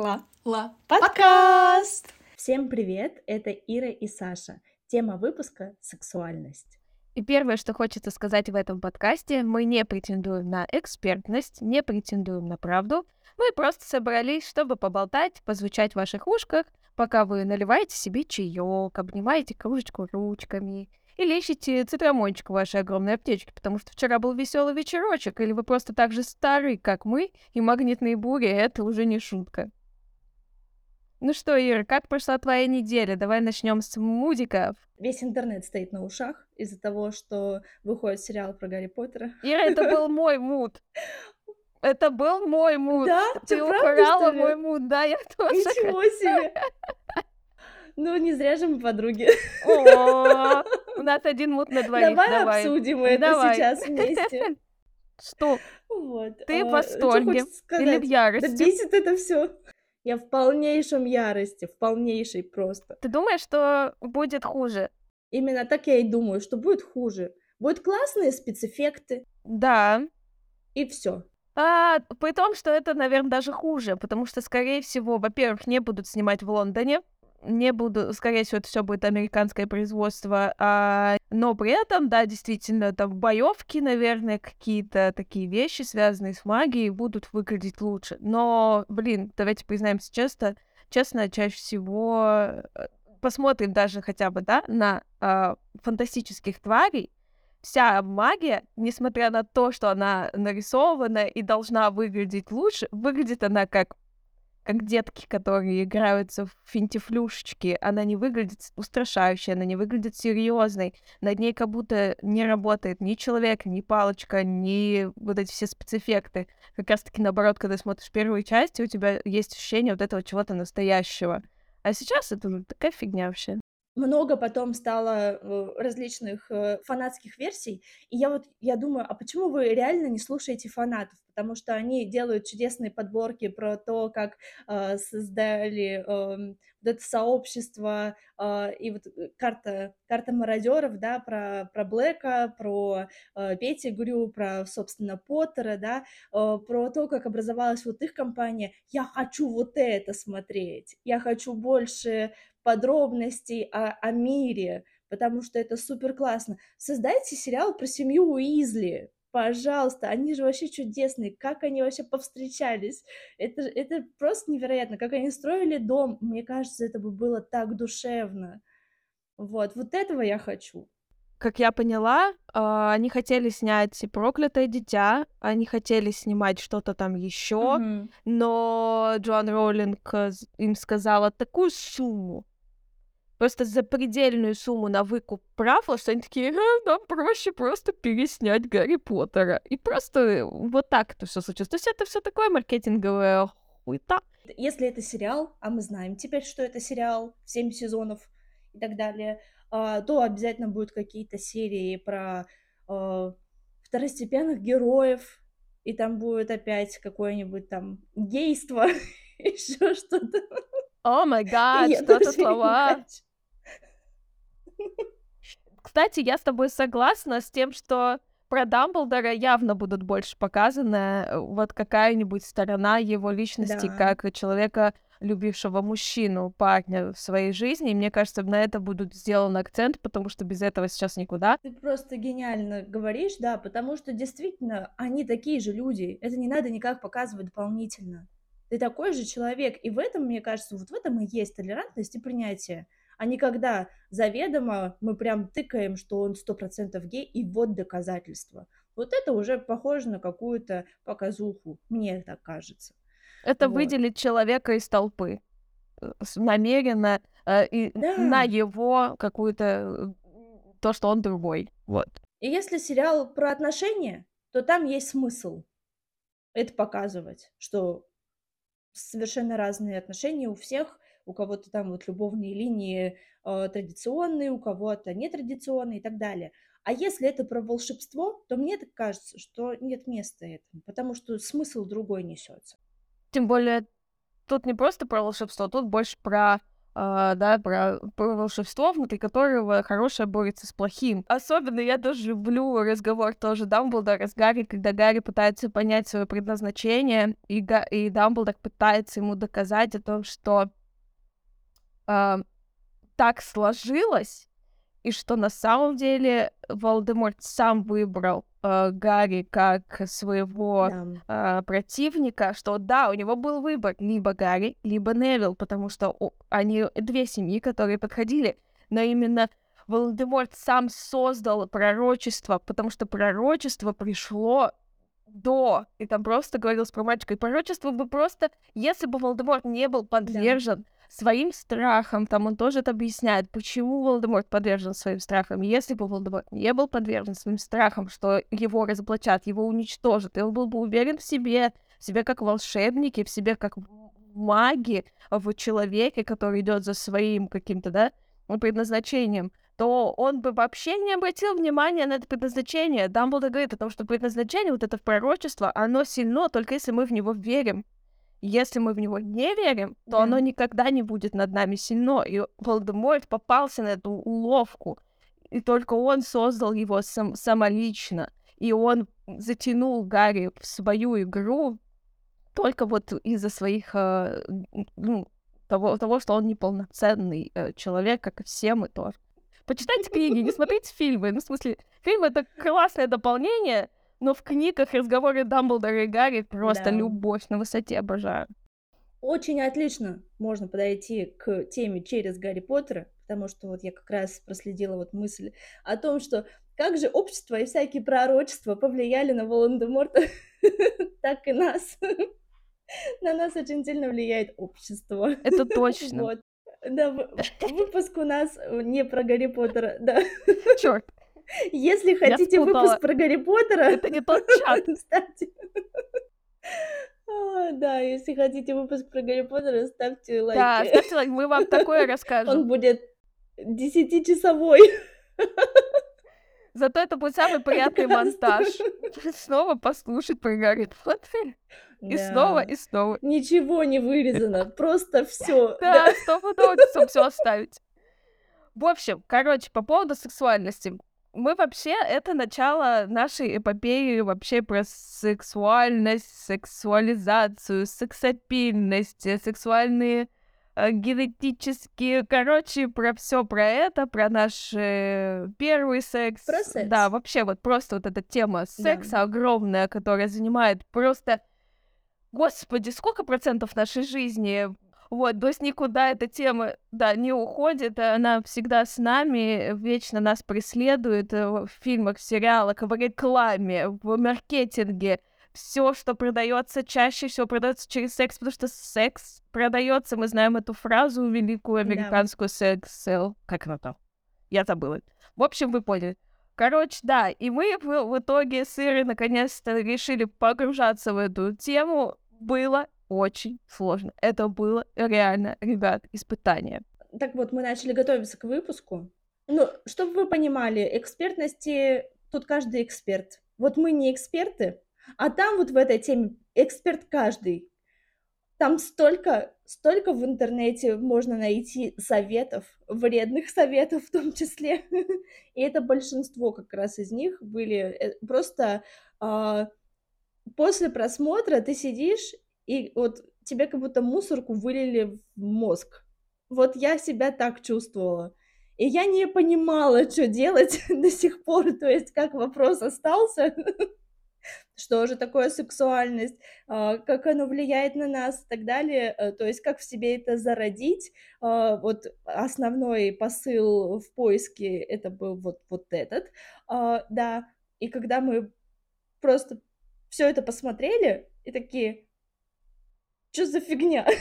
Ла. Ла. Подкаст! Всем привет, это Ира и Саша. Тема выпуска — сексуальность. И первое, что хочется сказать в этом подкасте, мы не претендуем на экспертность, не претендуем на правду. Мы просто собрались, чтобы поболтать, позвучать в ваших ушках, пока вы наливаете себе чаек, обнимаете кружечку ручками или ищете цитрамончик в вашей огромной аптечке, потому что вчера был веселый вечерочек, или вы просто так же стары, как мы, и магнитные бури — это уже не шутка. Ну что, Ира, как прошла твоя неделя? Давай начнем с мудиков. Весь интернет стоит на ушах из-за того, что выходит сериал про Гарри Поттера. Ира, это был мой муд. Это был мой муд. Да? Ты, Ты украла мой муд, да, я тоже. Ничего себе! Ну, не зря же мы подруги. О, у нас один муд на двоих. Давай, Давай обсудим это Давай. сейчас вместе. Что? Вот. Ты в восторге или в ярости? Да бесит это все. Я в полнейшем ярости, в полнейшей просто. Ты думаешь, что будет хуже? Именно так я и думаю, что будет хуже. Будут классные спецэффекты, Да. и все. А, при том, что это, наверное, даже хуже, потому что, скорее всего, во-первых, не будут снимать в Лондоне, не буду, скорее всего, это все будет американское производство, а, но при этом, да, действительно, там боевки, наверное, какие-то такие вещи, связанные с магией, будут выглядеть лучше. Но, блин, давайте признаемся честно, честно, чаще всего э, посмотрим даже хотя бы, да, на а, фантастических тварей, вся магия, несмотря на то, что она нарисована и должна выглядеть лучше, выглядит она как как детки, которые играются в финтифлюшечки. Она не выглядит устрашающей, она не выглядит серьезной. Над ней как будто не работает ни человек, ни палочка, ни вот эти все спецэффекты. Как раз-таки наоборот, когда смотришь первую часть, у тебя есть ощущение вот этого чего-то настоящего. А сейчас это такая фигня вообще. много потом стало э, различных э, фанатских версий, и я вот, я думаю, а почему вы реально не слушаете фанатов? Потому что они делают чудесные подборки про то, как э, создали э, вот это сообщество, э, и вот э, карта, карта мародеров, да, про, про Блэка, про э, Петтигрю, про, собственно, Поттера, да, э, про то, как образовалась вот их компания. Я хочу вот это смотреть, я хочу больше подробностей о, о мире, потому что это супер классно. Создайте сериал про семью Уизли, пожалуйста, они же вообще чудесные, как они вообще повстречались, это, это просто невероятно, как они строили дом, мне кажется, это бы было так душевно, вот, вот этого я хочу. Как я поняла, а, они хотели снять «Проклятое дитя», они хотели снимать что-то там еще, Мгм. но Джоан Роулинг э, им сказала такую сумму, просто запредельную сумму на выкуп прав, что они такие, «А, нам проще просто переснять Гарри Поттера. И просто вот так это все случилось. То есть это все такое маркетинговое хуйта. Если это сериал, а мы знаем теперь, что это сериал, 7 сезонов и так далее, а, то обязательно будут какие-то серии про а, второстепенных героев, и там будет опять какое-нибудь там гейство, еще что-то. О май гад, я что это тоже не слова. хочу. Кстати, я с тобой согласна с тем, что про Дамблдора явно будут больше показаны э, вот какая-нибудь сторона его личности Да. как человека, любившего мужчину, парня в своей жизни. И мне кажется, на это будет сделан акцент, потому что без этого сейчас никуда. Ты просто гениально говоришь, да, потому что действительно они такие же люди. Это не надо никак показывать дополнительно. Ты такой же человек. И в этом, мне кажется, вот в этом и есть толерантность и принятие. А не когда заведомо мы прям тыкаем, что он сто процентов гей, и вот доказательства. Вот это уже похоже на какую-то показуху, мне так кажется. Это Вот. выделить человека из толпы э, намеренно э, и на Да. его какую-то э, то, что он другой. Вот. И если сериал про отношения, то там есть смысл это показывать, что совершенно разные отношения у всех, у кого-то там вот любовные линии э, традиционные, у кого-то нетрадиционные и так далее. А если это про волшебство, то мне так кажется, что нет места этому, потому что смысл другой несется. Тем более, тут не просто про волшебство, тут больше про а, да, про, про волшебство, внутри которого хорошее борется с плохим. Особенно я тоже люблю разговор тоже Дамблдора с Гарри, когда Гарри пытается понять свое предназначение, и, Га- и Дамблдор пытается ему доказать о том, что э, так сложилось, и что на самом деле Волдеморт сам выбрал э, Гарри как своего Да. э, противника, что да, у него был выбор либо Гарри, либо Невил, потому что о- они две семьи, которые подходили, но именно Волдеморт сам создал пророчество, потому что пророчество пришло до, и там просто говорилось про мальчика, и пророчество бы просто, если бы Волдеморт не был подвержен своим страхам, там он тоже это объясняет, почему Волдеморт подвержен своим страхам. Если бы Волдеморт не был подвержен своим страхам, что его разоблачат, его уничтожат, и он был бы уверен в себе, в себе как волшебнике, в себе как в маге, в человеке, который идет за своим каким-то, да, предназначением, то он бы вообще не обратил внимания на это предназначение. Дамблдор говорит о том, что предназначение, вот это пророчество, оно сильно только если мы в него верим. Если мы в него не верим, то Да. оно никогда не будет над нами сильно. И Волдеморт попался на эту уловку. И только он создал его сам, самолично. И он затянул Гарри в свою игру только вот из-за своих, н- ну, того, того, что он неполноценный э, человек, как и все мы тоже. Почитайте книги, не смотрите фильмы. Ну, в смысле, фильмы — это классное дополнение, но в книгах разговоры Дамблдора и Гарри просто Да. любовь на высоте, обожаю. Очень отлично можно подойти к теме через Гарри Поттера, потому что вот я как раз проследила вот мысль о том, что как же общество и всякие пророчества повлияли на Волан-де-Морта, так и нас. На нас очень сильно влияет общество. Это точно. Вот. Да, выпуск у нас не про Гарри Поттера, да. Черт, Если хотите выпуск про Гарри Поттера, это не тот чат. ставьте. А, Да, если хотите выпуск про Гарри Поттера, ставьте лайки. Да, ставьте лайк, мы вам такое Он расскажем. будет десятичасовой. Зато это будет самый приятный монтаж. Снова послушать про Гарри Поттера. И Да. снова, и снова. Ничего не вырезано, просто все. Да, стопудово все оставить. В общем, короче, по поводу сексуальности. Мы вообще, это начало нашей эпопеи вообще про сексуальность, сексуализацию, сексапильность, э, сексуальные э, генетические, короче, про все про это, про наш э, первый секс. Про секс. Да, вообще вот просто вот эта тема секса огромная, которая занимает просто, господи, сколько процентов нашей жизни. Вот, то есть никуда эта тема, да, не уходит, и она всегда с нами, вечно нас преследует э, в фильмах, в сериалах, в рекламе, в маркетинге. Все, что продается чаще всего, продается через секс, потому что секс продается. Мы знаем эту фразу великую Да. американскую секс сел. Как она там? Я забыла. В общем, вы поняли. Короче, да, и мы в, в итоге с Ирой наконец-то решили погружаться в эту тему. Было очень сложно. Это было реально, ребят, испытание. Так вот, мы начали готовиться к выпуску. Ну, чтобы вы понимали, экспертности тут каждый эксперт. Вот мы не эксперты, а там вот в этой теме эксперт каждый. Там столько, столько в интернете можно найти советов, вредных советов в том числе. И это большинство как раз из них были э, просто а, после просмотра ты сидишь и вот тебе как будто мусорку вылили в мозг. Вот я себя так чувствовала. И я не понимала, что делать до сих пор. То есть, как вопрос остался, что же такое сексуальность, а, как оно влияет на нас и так далее. Э, То есть, как в себе это зародить. А, Вот основной посыл в поиске это был вот, вот этот. А, Да, и когда мы просто все это посмотрели и такие, что за фигня?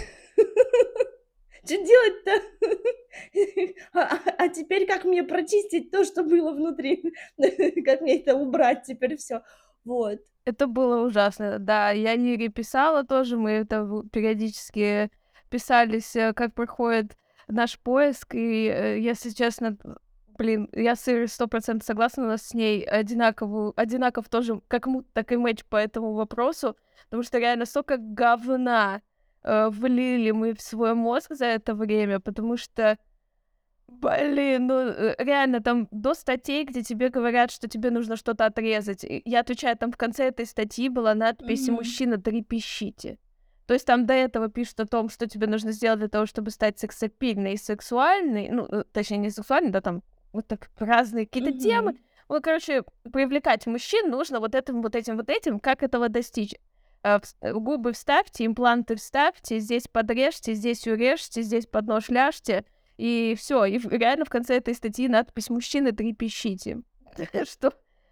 Что делать-то? А, а- а теперь как мне прочистить то, что было внутри? Как мне это убрать теперь все? Вот. Это было ужасно. Да, я Нире писала тоже, мы это периодически писались, э, как проходит наш поиск, и, э, если честно, блин, я с сто процентов согласна, у нас с ней одинаково, одинаков тоже как мут, так и мэч по этому вопросу, потому что реально столько говна э, влили мы в свой мозг за это время, потому что Блин, ну э, реально там до статей, где тебе говорят, что тебе нужно что-то отрезать. Я отвечаю, там в конце этой статьи была надпись mm-hmm. «Мужчина, трепещите». То есть там до этого пишут о том, что тебе нужно сделать для того, чтобы стать сексапильной и сексуальной. Ну, э, точнее, не сексуальной, да, там вот так разные какие-то mm-hmm. темы. Ну, короче, привлекать мужчин нужно вот этим, вот этим, вот этим. Как этого достичь? Э, губы вставьте, импланты вставьте, здесь подрежьте, здесь урежьте, здесь под нож ляжьте — и все, и реально в конце этой статьи надпись «Мужчины, трепещите». Что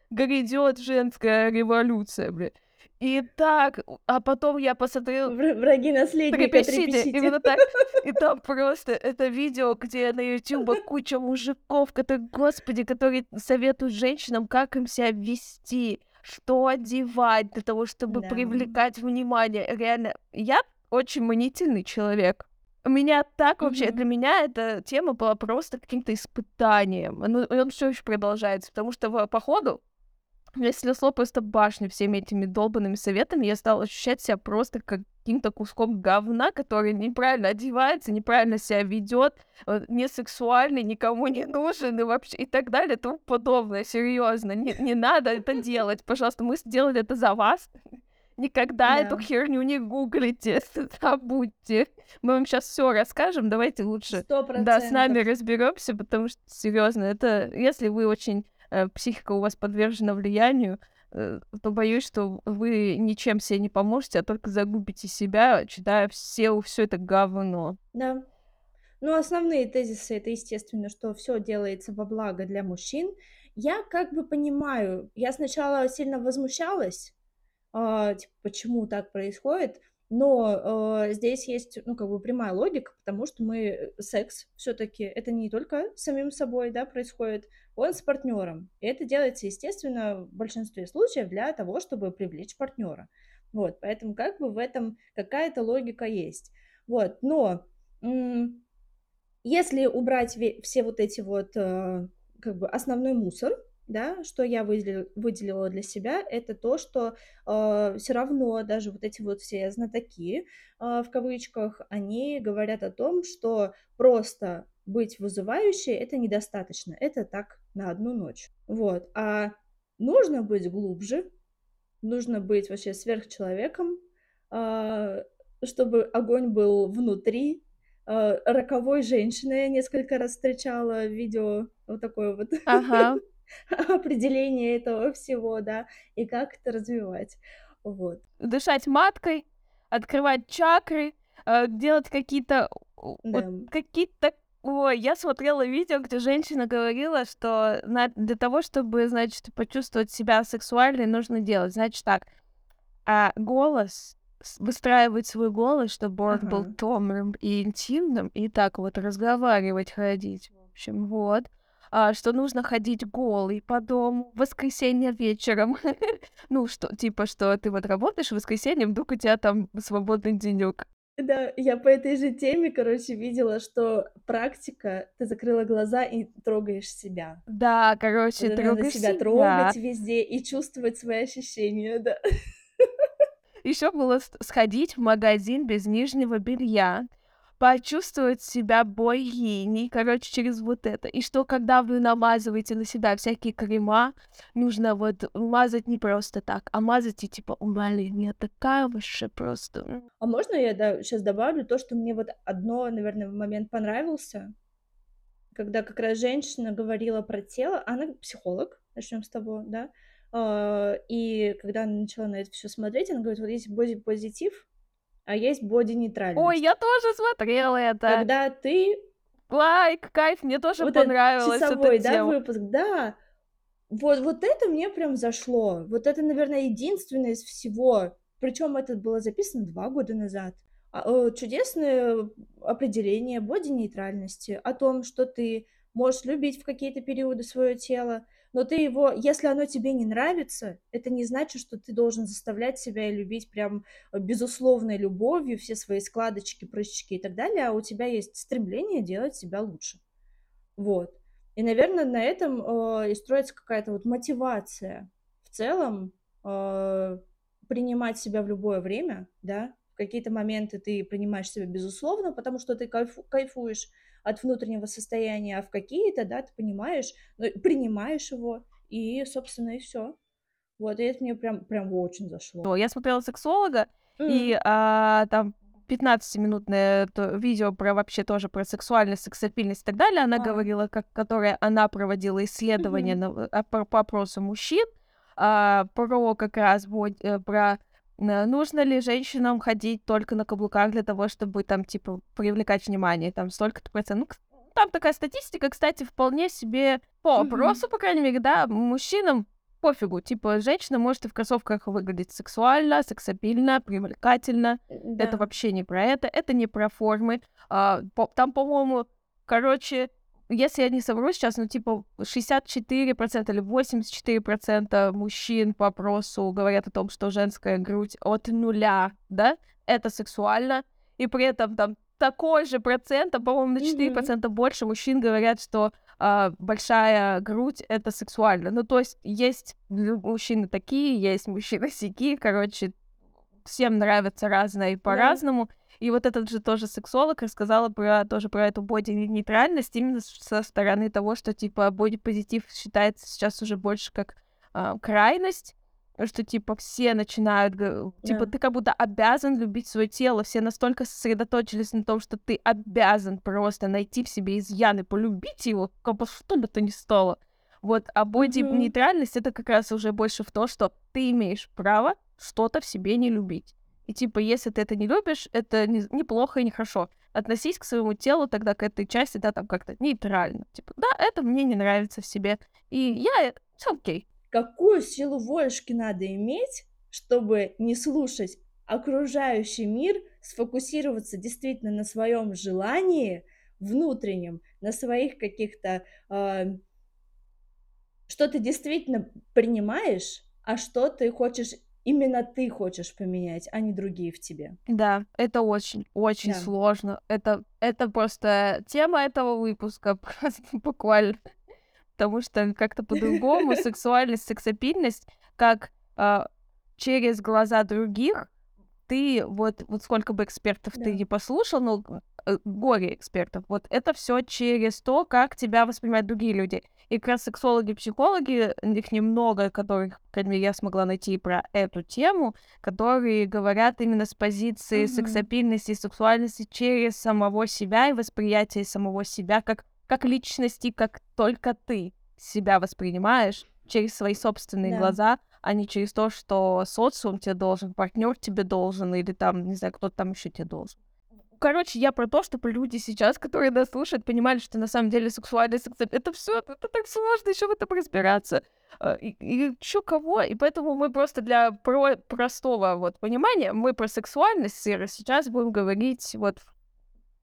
грядет женская революция, бля. И так, а потом я посмотрела... Враги наследника, трепещите. трепещите. Именно так. И там просто это видео, где на YouTube куча мужиков, которые, господи, которые советуют женщинам, как им себя вести, что одевать для того, чтобы да. привлекать внимание. Реально, я очень манительный человек. У меня так вообще, mm-hmm. для меня эта тема была просто каким-то испытанием. Ну, он все еще продолжается, потому что по ходу я снесло просто башню всеми этими долбанными советами, я стала ощущать себя просто как каким-то куском говна, который неправильно одевается, неправильно себя ведет, не сексуальный, никому не нужен и вообще и так далее, и тому подобное. Серьезно, не, не надо это делать. Пожалуйста, мы сделали это за вас. Никогда да. эту херню не гуглите, забудьте. Мы вам сейчас все расскажем. Давайте лучше 100%. да, с нами разберемся, потому что серьезно, это если вы очень э, психика у вас подвержена влиянию, э, то боюсь, что вы ничем себе не поможете, а только загубите себя, читая все, все это говно. Да. Ну, основные тезисы это, естественно, что все делается во благо для мужчин. Я как бы понимаю, я сначала сильно возмущалась, а, типа, почему так происходит. Но э, здесь есть, ну, как бы прямая логика, потому что мы э, секс все-таки это не только самим собой, да, происходит, он с партнером. И это делается, естественно, в большинстве случаев для того, чтобы привлечь партнера. Вот, поэтому как бы в этом какая-то логика есть. Вот, но если убрать все вот эти вот, э, как бы основной мусор, да, что я выделила, выделила для себя, это то, что э, все равно даже вот эти вот все знатоки, э, в кавычках, они говорят о том, что просто быть вызывающей это недостаточно, это так на одну ночь. Вот, а нужно быть глубже, нужно быть вообще сверхчеловеком, э, чтобы огонь был внутри, роковой женщиной я несколько раз встречала видео вот такое вот. Ага. определение этого всего, да, и как это развивать. Вот. Дышать маткой, открывать чакры, э, делать какие-то да. вот, какие-то Ой, я смотрела видео, где женщина говорила, что для того, чтобы, значит, почувствовать себя сексуальной, нужно делать, значит, так, а голос, выстраивать свой голос, чтобы он ага. был томным и интимным, и так вот разговаривать, ходить. В общем, вот что нужно ходить голый по дому в воскресенье вечером. ну, что, типа, что ты вот работаешь в воскресенье, вдруг у тебя там свободный денек. Да, я по этой же теме, короче, видела, что практика, ты закрыла глаза и трогаешь себя. Да, короче, Надо трогаешь себя. себя трогать везде и чувствовать свои ощущения, да. Еще было сходить в магазин без нижнего белья, почувствовать себя богиней, короче, через вот это. И что, когда вы намазываете на себя всякие крема, нужно вот мазать не просто так, а мазать и типа, блин, я такая вообще просто. А можно я да, сейчас добавлю то, что мне вот одно, наверное, момент понравился, когда как раз женщина говорила про тело, она психолог, начнем с того, да, а, и когда она начала на это все смотреть, она говорит, вот есть бодипозитив, а есть боди-нейтральность. Ой, я тоже смотрела это. Когда ты... Лайк, кайф, мне тоже вот понравилось часовой, да, тема. выпуск, да. Вот, вот это мне прям зашло. Вот это, наверное, единственное из всего. Причем это было записано два года назад. А, чудесное определение боди-нейтральности о том, что ты можешь любить в какие-то периоды свое тело, но ты его, если оно тебе не нравится, это не значит, что ты должен заставлять себя любить прям э, безусловной любовью все свои складочки, прыщики и так далее, а у тебя есть стремление делать себя лучше. Вот. И, наверное, на этом э, и строится какая-то вот мотивация в целом э, принимать себя в любое время, да, какие-то моменты ты принимаешь себя безусловно, потому что ты кайфу, кайфуешь от внутреннего состояния, а в какие-то, да, ты понимаешь, ну, принимаешь его, и, собственно, и все. Вот, и это мне прям, прям очень зашло. Я смотрела сексолога, mm. и а, там 15-минутное видео про вообще тоже про сексуальность, сексапильность и так далее. Она а. говорила, как, которое она проводила исследование mm-hmm. на, по, по опросу мужчин, а, про как раз э, про нужно ли женщинам ходить только на каблуках для того, чтобы там, типа, привлекать внимание, там, столько-то процентов. Ну, там такая статистика, кстати, вполне себе по опросу, mm-hmm. по крайней мере, да, мужчинам пофигу, типа, женщина может и в кроссовках выглядеть сексуально, сексапильно, привлекательно. Да. Это вообще не про это, это не про формы. А, по, там, по-моему, короче, если я не совру сейчас, ну, типа, 64% или 84% мужчин по опросу говорят о том, что женская грудь от нуля, да, это сексуально, и при этом там такой же процент, а, по-моему, на 4% mm-hmm. больше мужчин говорят, что а, большая грудь — это сексуально. Ну, то есть есть мужчины такие, есть мужчины сякие, короче, всем нравится разное и по-разному. Yeah. И вот этот же тоже сексолог рассказала про тоже про эту боди-нейтральность именно со стороны того, что типа боди-позитив считается сейчас уже больше как э, крайность, что типа все начинают, типа yeah. ты как будто обязан любить свое тело, все настолько сосредоточились на том, что ты обязан просто найти в себе изъяны, полюбить его, как бы что бы то ни стало. Вот, а боди-нейтральность mm-hmm. это как раз уже больше в то, что ты имеешь право что-то в себе не любить. И типа, если ты это не любишь, это не, неплохо и нехорошо. Относись к своему телу тогда к этой части, да, там как-то нейтрально. Типа, да, это мне не нравится в себе. И я... Все окей. Какую силу волюшки надо иметь, чтобы не слушать окружающий мир, сфокусироваться действительно на своем желании внутреннем, на своих каких-то... Э, что ты действительно принимаешь, а что ты хочешь именно ты хочешь поменять, а не другие в тебе. Да, это очень, очень да. сложно. Это, это просто тема этого выпуска, буквально. Потому что как-то по-другому сексуальность, сексапильность, как э, через глаза других, ты вот, вот сколько бы экспертов да. ты не послушал, ну, горе экспертов, вот это все через то, как тебя воспринимают другие люди. И как раз сексологи, психологи, их немного, которых, по крайней мере, я смогла найти про эту тему, которые говорят именно с позиции mm-hmm. сексапильности и сексуальности через самого себя и восприятие самого себя как, как личности, как только ты себя воспринимаешь через свои собственные да. глаза, а не через то, что социум тебе должен, партнер тебе должен, или там, не знаю, кто-то там еще тебе должен. Короче, я про то, чтобы люди сейчас, которые нас слушают, понимали, что на самом деле сексуальность, секс... это все, это так сложно еще в этом разбираться. А, и, и чё кого? И поэтому мы просто для про простого вот понимания, мы про сексуальность сейчас будем говорить вот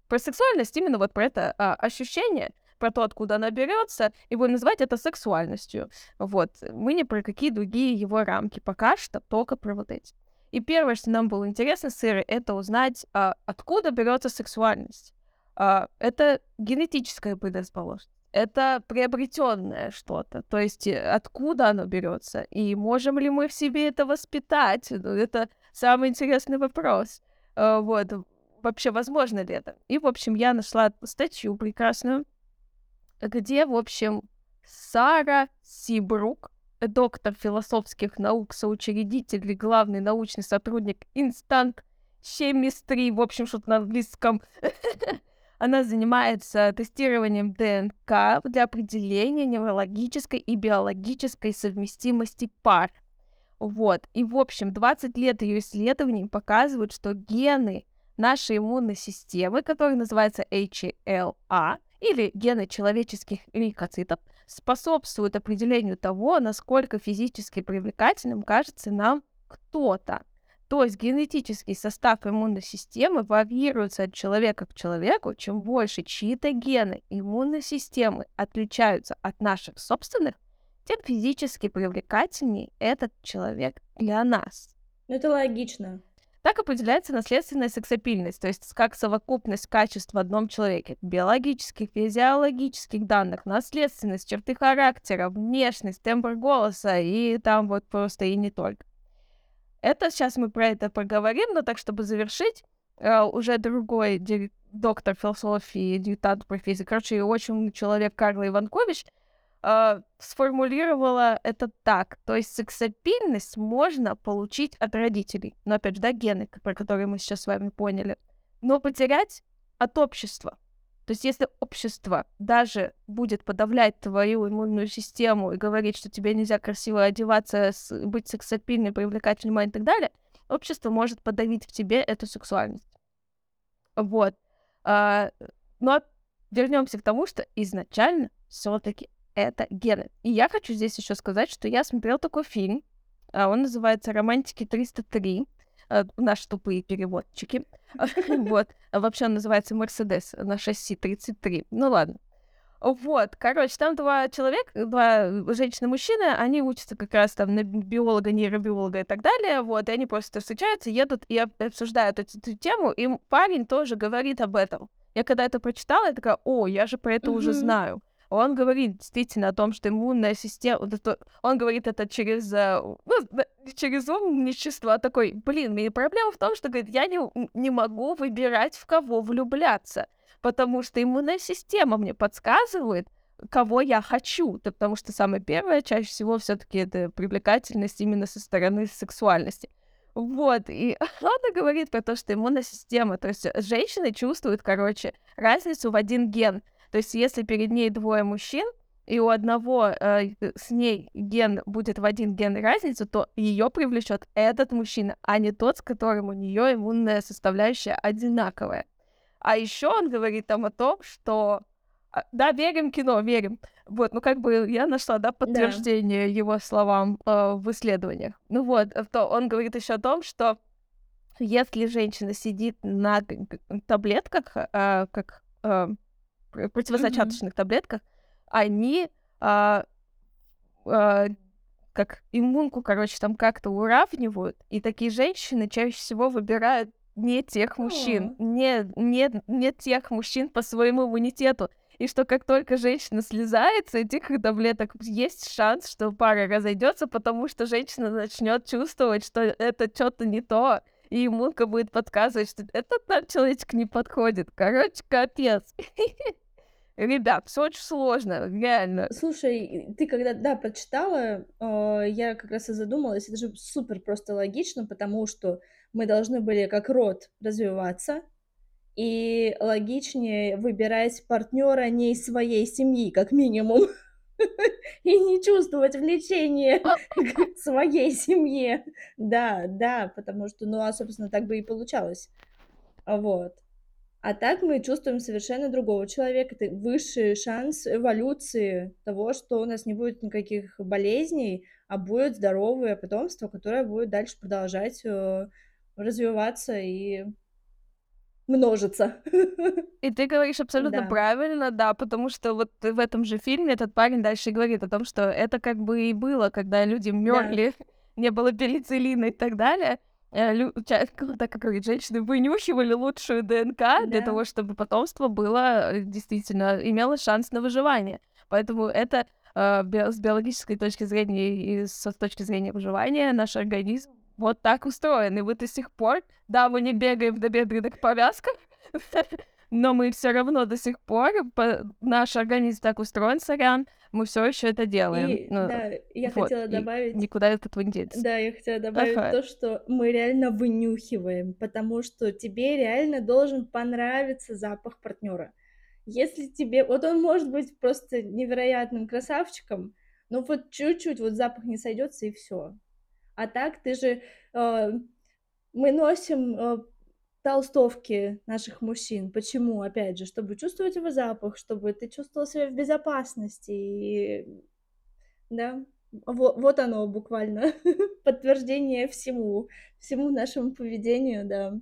про сексуальность, именно вот про это а, ощущение, про то, откуда она берется, и будем называть это сексуальностью. Вот. Мы не про какие другие его рамки. Пока что только про вот эти. И первое, что нам было интересно с Ирой, это узнать, а, откуда берется сексуальность. А, это генетическая предрасположенность. Это приобретенное что-то, то есть э, откуда оно берется, и можем ли мы в себе это воспитать? Ну, это самый интересный вопрос. А, вот, вообще, возможно ли это? И, в общем, я нашла статью прекрасную, где, в общем, Сара Сибрук доктор философских наук, соучредитель и главный научный сотрудник Instant Chemistry, в общем, что-то на английском. Она занимается тестированием ДНК для определения неврологической и биологической совместимости пар. Вот. И, в общем, 20 лет ее исследований показывают, что гены нашей иммунной системы, которые называются HLA, или гены человеческих лейкоцитов, способствуют определению того, насколько физически привлекательным кажется нам кто-то. То есть генетический состав иммунной системы варьируется от человека к человеку. Чем больше чьи-то гены иммунной системы отличаются от наших собственных, тем физически привлекательнее этот человек для нас. Ну, это логично. Так определяется наследственная сексапильность, то есть как совокупность качеств в одном человеке, биологических, физиологических данных, наследственность, черты характера, внешность, тембр голоса и там вот просто и не только. Это сейчас мы про это поговорим, но так, чтобы завершить, э, уже другой доктор философии, дьютант профессии, короче, очень человек Карла Иванкович э, сформулировала это так. То есть сексапильность можно получить от родителей. Но опять же, да, гены, про которые мы сейчас с вами поняли. Но потерять от общества. То есть если общество даже будет подавлять твою иммунную систему и говорить, что тебе нельзя красиво одеваться, быть сексапильной, привлекать внимание и так далее, общество может подавить в тебе эту сексуальность. Вот. А, но вернемся к тому, что изначально все-таки это гены. И я хочу здесь еще сказать, что я смотрел такой фильм, а он называется «Романтики 303», а, наши тупые переводчики. Вот. А вообще он называется Мерседес на шасси 33. Ну ладно. Вот, короче, там два человека, два женщины и мужчины, они учатся как раз там на биолога, нейробиолога и так далее, вот, и они просто встречаются, едут и обсуждают эту, эту тему, и парень тоже говорит об этом. Я когда это прочитала, я такая, о, я же про это уже знаю. Он говорит действительно о том, что иммунная система... Он говорит это через... Э, ну, через умничество, такой, блин, и проблема в том, что, говорит, я не, не могу выбирать, в кого влюбляться, потому что иммунная система мне подсказывает, кого я хочу, да, потому что самое первое, чаще всего все таки это привлекательность именно со стороны сексуальности. Вот, и она говорит про то, что иммунная система, то есть женщины чувствуют, короче, разницу в один ген — то есть если перед ней двое мужчин, и у одного э, с ней ген будет в один ген разницу, то ее привлечет этот мужчина, а не тот, с которым у нее иммунная составляющая одинаковая. А еще он говорит там о том, что а, да, верим кино, верим. Вот, ну как бы я нашла, да, подтверждение да. его словам э, в исследованиях. Ну вот, то он говорит еще о том, что если женщина сидит на таблетках, э, как э, противозачаточных mm-hmm. таблетках, они а, а, как иммунку, короче, там как-то уравнивают, и такие женщины чаще всего выбирают не тех мужчин, oh. не, не, не тех мужчин по своему иммунитету. И что как только женщина слезает с этих таблеток, есть шанс, что пара разойдется, потому что женщина начнет чувствовать, что это что-то не то, и иммунка будет подсказывать, что этот нам человечек не подходит. Короче, капец. Ребят, все очень сложно, реально. Слушай, ты когда, да, прочитала, э, я как раз и задумалась, это же супер просто логично, потому что мы должны были как род развиваться, и логичнее выбирать партнера не из своей семьи, как минимум, и не чувствовать влечение к своей семье. Да, да, потому что, ну, а, собственно, так бы и получалось. Вот. А так мы чувствуем совершенно другого человека. Это высший шанс эволюции того, что у нас не будет никаких болезней, а будет здоровое потомство, которое будет дальше продолжать э, развиваться и множиться. И ты говоришь абсолютно да. правильно, да, потому что вот в этом же фильме этот парень дальше говорит о том, что это как бы и было, когда люди мерли, да. не было пенициллина и так далее. Э, так как говорит, женщины вынюхивали лучшую ДНК да. для того, чтобы потомство было э, действительно имело шанс на выживание. Поэтому это э, с биологической точки зрения и с точки зрения выживания наш организм вот так устроен. И вы до сих пор, да, мы не бегаем в добедренных повязках, но мы все равно до сих пор, по, наш организм так устроен, сорян, мы все еще это делаем. И, ну, да, я вот, хотела добавить... Никуда от этого не деться. Да, я хотела добавить ага. то, что мы реально вынюхиваем, потому что тебе реально должен понравиться запах партнера. Если тебе... Вот он может быть просто невероятным красавчиком, но вот чуть-чуть вот запах не сойдется и все. А так ты же... Э, мы носим э, толстовки наших мужчин. Почему? Опять же, чтобы чувствовать его запах, чтобы ты чувствовал себя в безопасности. И... Да, вот, вот оно буквально. Подтверждение всему, всему нашему поведению, да.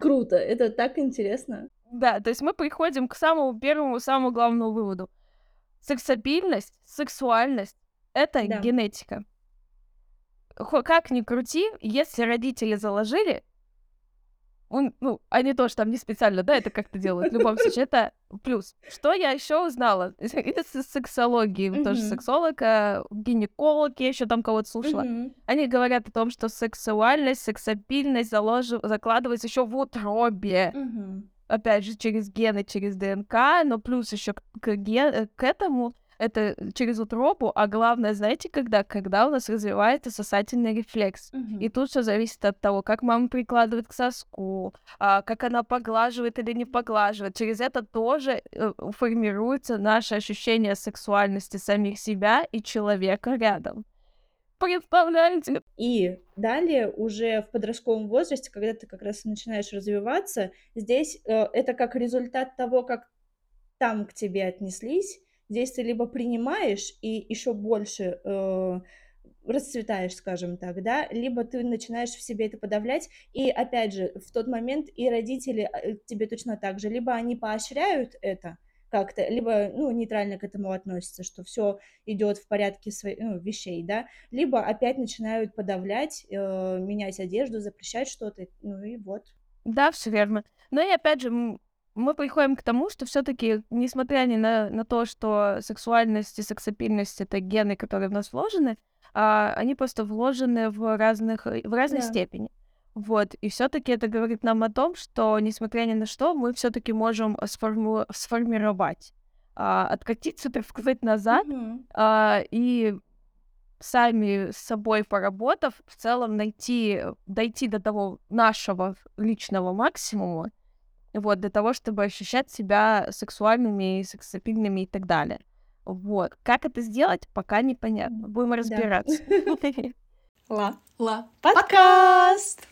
Круто, это так интересно. Да, то есть мы приходим к самому первому, самому главному выводу. Сексапильность, сексуальность — это да. генетика. Как ни крути, если родители заложили, он, ну, они тоже там не специально, да, это как-то делают. В любом случае, это плюс. Что я еще узнала из сексологии, mm-hmm. тоже сексолог, а, гинеколог, я еще там кого-то слушала. Mm-hmm. Они говорят о том, что сексуальность, сексапильность залож... закладывается еще в утробе. Mm-hmm. Опять же, через гены, через ДНК, но плюс еще к, к, ген... к этому это через утробу, а главное, знаете, когда? Когда у нас развивается сосательный рефлекс. Mm-hmm. И тут все зависит от того, как мама прикладывает к соску, а, как она поглаживает или не поглаживает. Через это тоже э, формируется наше ощущение сексуальности самих себя и человека рядом. Представляете? И далее уже в подростковом возрасте, когда ты как раз начинаешь развиваться, здесь э, это как результат того, как там к тебе отнеслись, Здесь ты либо принимаешь и еще больше э, расцветаешь, скажем так, да, либо ты начинаешь в себе это подавлять, и опять же, в тот момент и родители э, тебе точно так же, либо они поощряют это как-то, либо, ну, нейтрально к этому относятся, что все идет в порядке своих ну, вещей, да, либо опять начинают подавлять, э, менять одежду, запрещать что-то, ну и вот. Да, все верно. Но и опять же, мы приходим к тому, что все-таки, несмотря ни на, на то, что сексуальность и сексапильность это гены, которые в нас вложены, а, они просто вложены в разных в разной да. степени. Вот, и все-таки это говорит нам о том, что, несмотря ни на что, мы все-таки можем сформу- сформировать, а, откатиться, так сказать, назад mm-hmm. а, и сами с собой поработав, в целом найти, дойти до того нашего личного максимума, вот, для того, чтобы ощущать себя сексуальными, сексапильными и так далее. Вот. Как это сделать, пока непонятно. Будем разбираться. Ла. Ла. Подкаст!